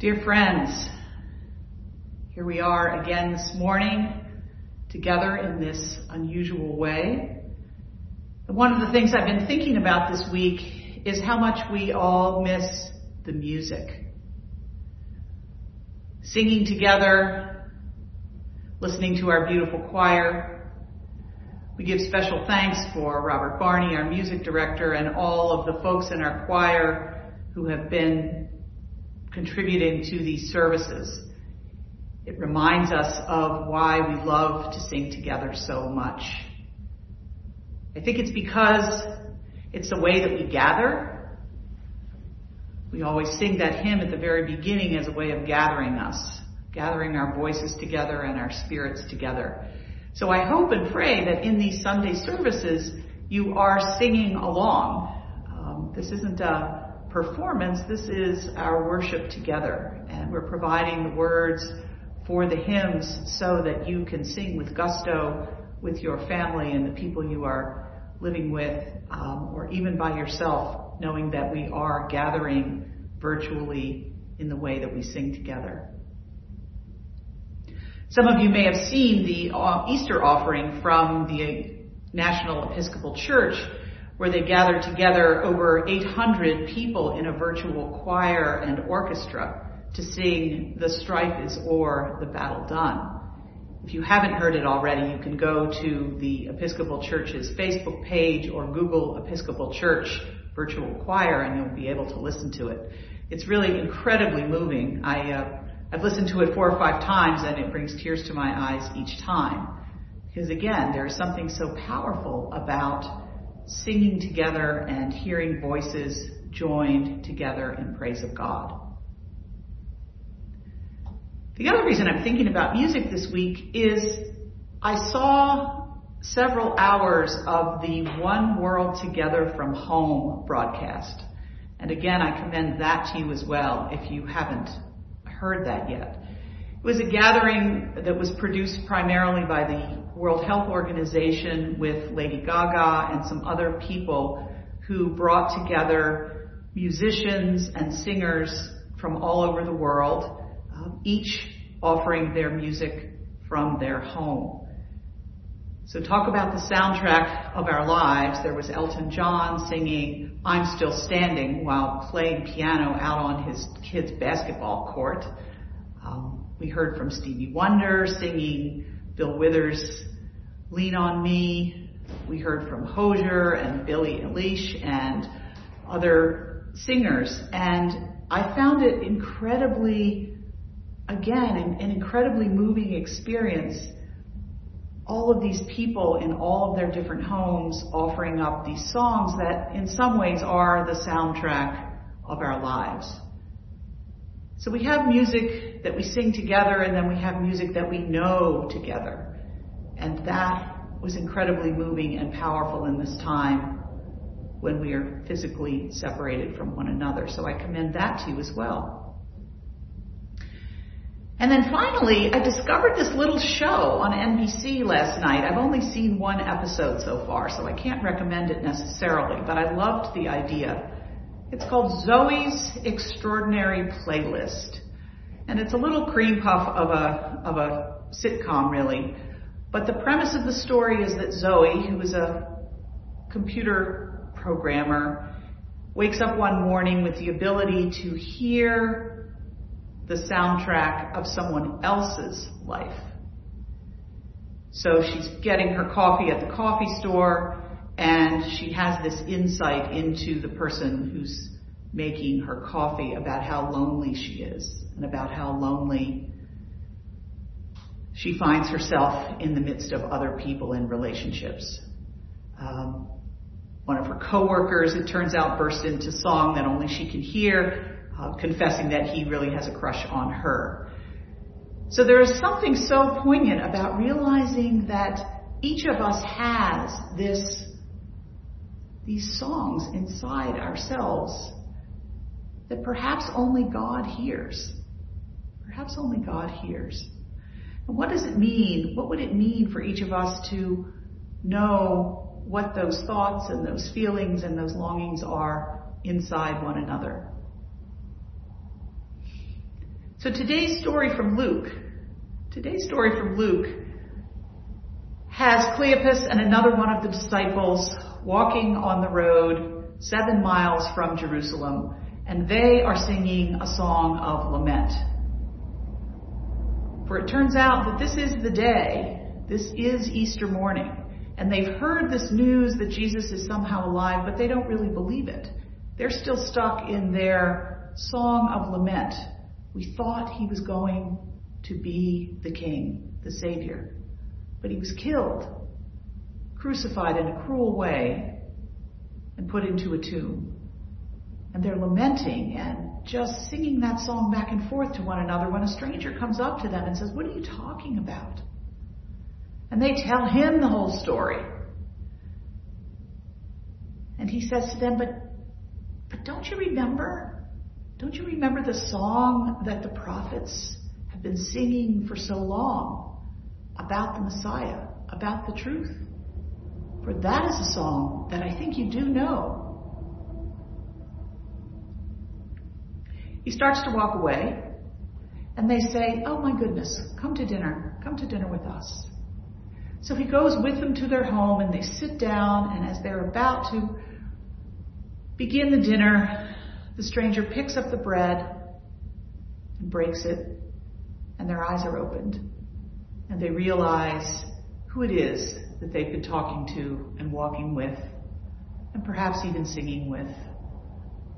Dear friends, here we are again this morning together in this unusual way. one of the things I've been thinking about this week is how much we all miss the music. Singing together, listening to our beautiful choir. We give special thanks for Robert Barney, our music director, and all of the folks in our choir who have been contributing to these services. It reminds us of why we love to sing together so much. I think it's because it's the way that we gather. We always sing that hymn at the very beginning as a way of gathering us, gathering our voices together and our spirits together. So I hope and pray that in these Sunday services you are singing along. Um, this isn't a performance, this is our worship together. And we're providing the words for the hymns so that you can sing with gusto with your family and the people you are living with, um, or even by yourself, knowing that we are gathering virtually in the way that we sing together. Some of you may have seen the uh, Easter offering from the National Episcopal Church where they gathered together over 800 people in a virtual choir and orchestra to sing The Strife is O'er, the Battle Done. If you haven't heard it already, you can go to the Episcopal Church's Facebook page or Google Episcopal Church virtual choir and you'll be able to listen to it. It's really incredibly moving. I, uh, I've listened to it four or five times and it brings tears to my eyes each time. Because again, there is something so powerful about singing together and hearing voices joined together in praise of God. The other reason I'm thinking about music this week is I saw several hours of the One World Together from Home broadcast. And again, I commend that to you as well if you haven't heard that yet. It was a gathering that was produced primarily by the World Health Organization with Lady Gaga and some other people who brought together musicians and singers from all over the world, um, each offering their music from their home. So talk about the soundtrack of our lives. There was Elton John singing I'm Still Standing while playing piano out on his kid's basketball court. Um, we heard from Stevie Wonder singing Bill Withers' Lean on Me. We heard from Hozier and Billie Eilish and other singers. And I found it incredibly, again, an incredibly moving experience. All of these people in all of their different homes offering up these songs that in some ways are the soundtrack of our lives. So we have music that we sing together and then we have music that we know together. And that was incredibly moving and powerful in this time when we are physically separated from one another. So I commend that to you as well. And then finally, I discovered this little show on NBC last night. I've only seen one episode so far, so I can't recommend it necessarily, but I loved the idea. It's called Zoey's Extraordinary Playlist. And it's a little cream puff of a, of a sitcom really, but the premise of the story is that Zoe, who is a computer programmer, wakes up one morning with the ability to hear the soundtrack of someone else's life. So she's getting her coffee at the coffee store and she has this insight into the person who's making her coffee about how lonely she is and about how lonely she finds herself in the midst of other people in relationships. Um, one of her coworkers, it turns out, burst into song that only she can hear, uh, confessing that he really has a crush on her. So there is something so poignant about realizing that each of us has this, these songs inside ourselves that perhaps only God hears. Perhaps only God hears. And what does it mean? What would it mean for each of us to know what those thoughts and those feelings and those longings are inside one another? So today's story from Luke, today's story from Luke has Cleopas and another one of the disciples walking on the road seven miles from Jerusalem, and they are singing a song of lament. For it turns out that this is the day, this is Easter morning, and they've heard this news that Jesus is somehow alive, but they don't really believe it. They're still stuck in their song of lament. We thought he was going to be the king, the savior, but he was killed, crucified in a cruel way, and put into a tomb. And they're lamenting and just singing that song back and forth to one another when a stranger comes up to them and says, What are you talking about? And they tell him the whole story. And he says to them, But but don't you remember? Don't you remember the song that the prophets have been singing for so long about the Messiah, about the truth? For that is a song that I think you do know. He starts to walk away, and they say, Oh my goodness, come to dinner. Come to dinner with us. So he goes with them to their home, and they sit down, and as they're about to begin the dinner, the stranger picks up the bread and breaks it, and their eyes are opened, and they realize who it is that they've been talking to and walking with, and perhaps even singing with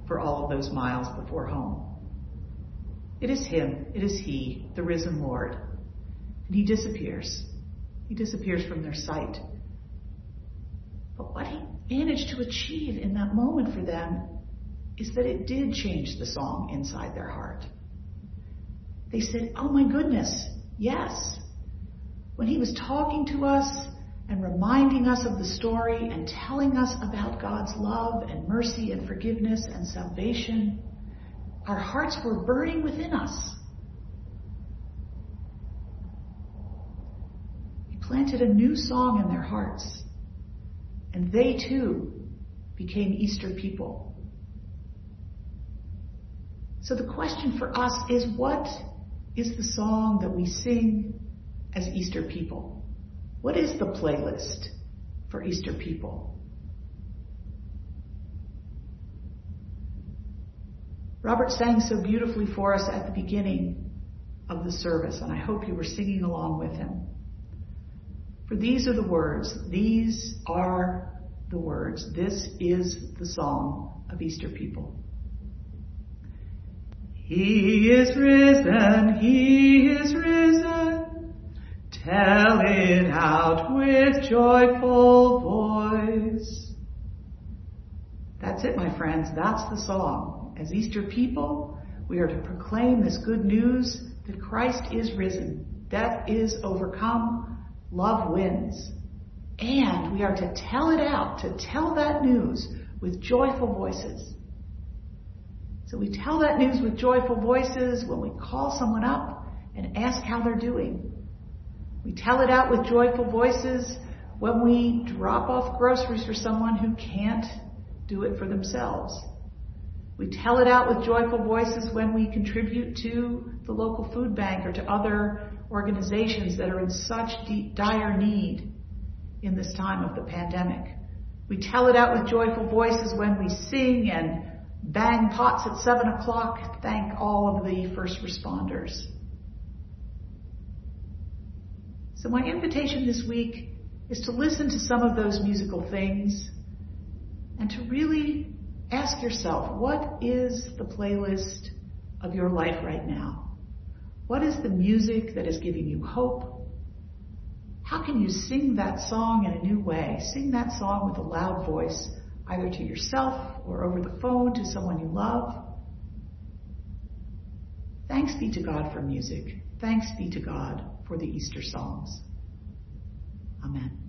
for all of those miles before home. It is Him, it is He, the risen Lord. And He disappears. He disappears from their sight. But what He managed to achieve in that moment for them is that it did change the song inside their heart. They said, Oh my goodness, yes. When he was talking to us and reminding us of the story and telling us about God's love and mercy and forgiveness and salvation, our hearts were burning within us. He planted a new song in their hearts. And they too became Easter people. So the question for us is what is the song that we sing as Easter people? What is the playlist for Easter people? Robert sang so beautifully for us at the beginning of the service, and I hope you were singing along with him. For these are the words, these are the words, this is the song of Easter people. He is risen, he is risen, tell it out with joyful voice. That's it, my friends, that's the song. As Easter people, we are to proclaim this good news that Christ is risen, death is overcome, Love wins. And we are to tell it out, to tell that news with joyful voices. So we tell that news with joyful voices when we call someone up and ask how they're doing. We tell it out with joyful voices when we drop off groceries for someone who can't do it for themselves. We tell it out with joyful voices when we contribute to the local food bank or to other organizations that are in such deep, dire need in this time of the pandemic. We tell it out with joyful voices when we sing and bang pots at seven o'clock, thank all of the first responders. So my invitation this week is to listen to some of those musical things and to really ask yourself, what is the playlist of your life right now? What is the music that is giving you hope? How can you sing that song in a new way? Sing that song with a loud voice, either to yourself or over the phone to someone you love. Thanks be to God for music. Thanks be to God for the Easter songs. Amen.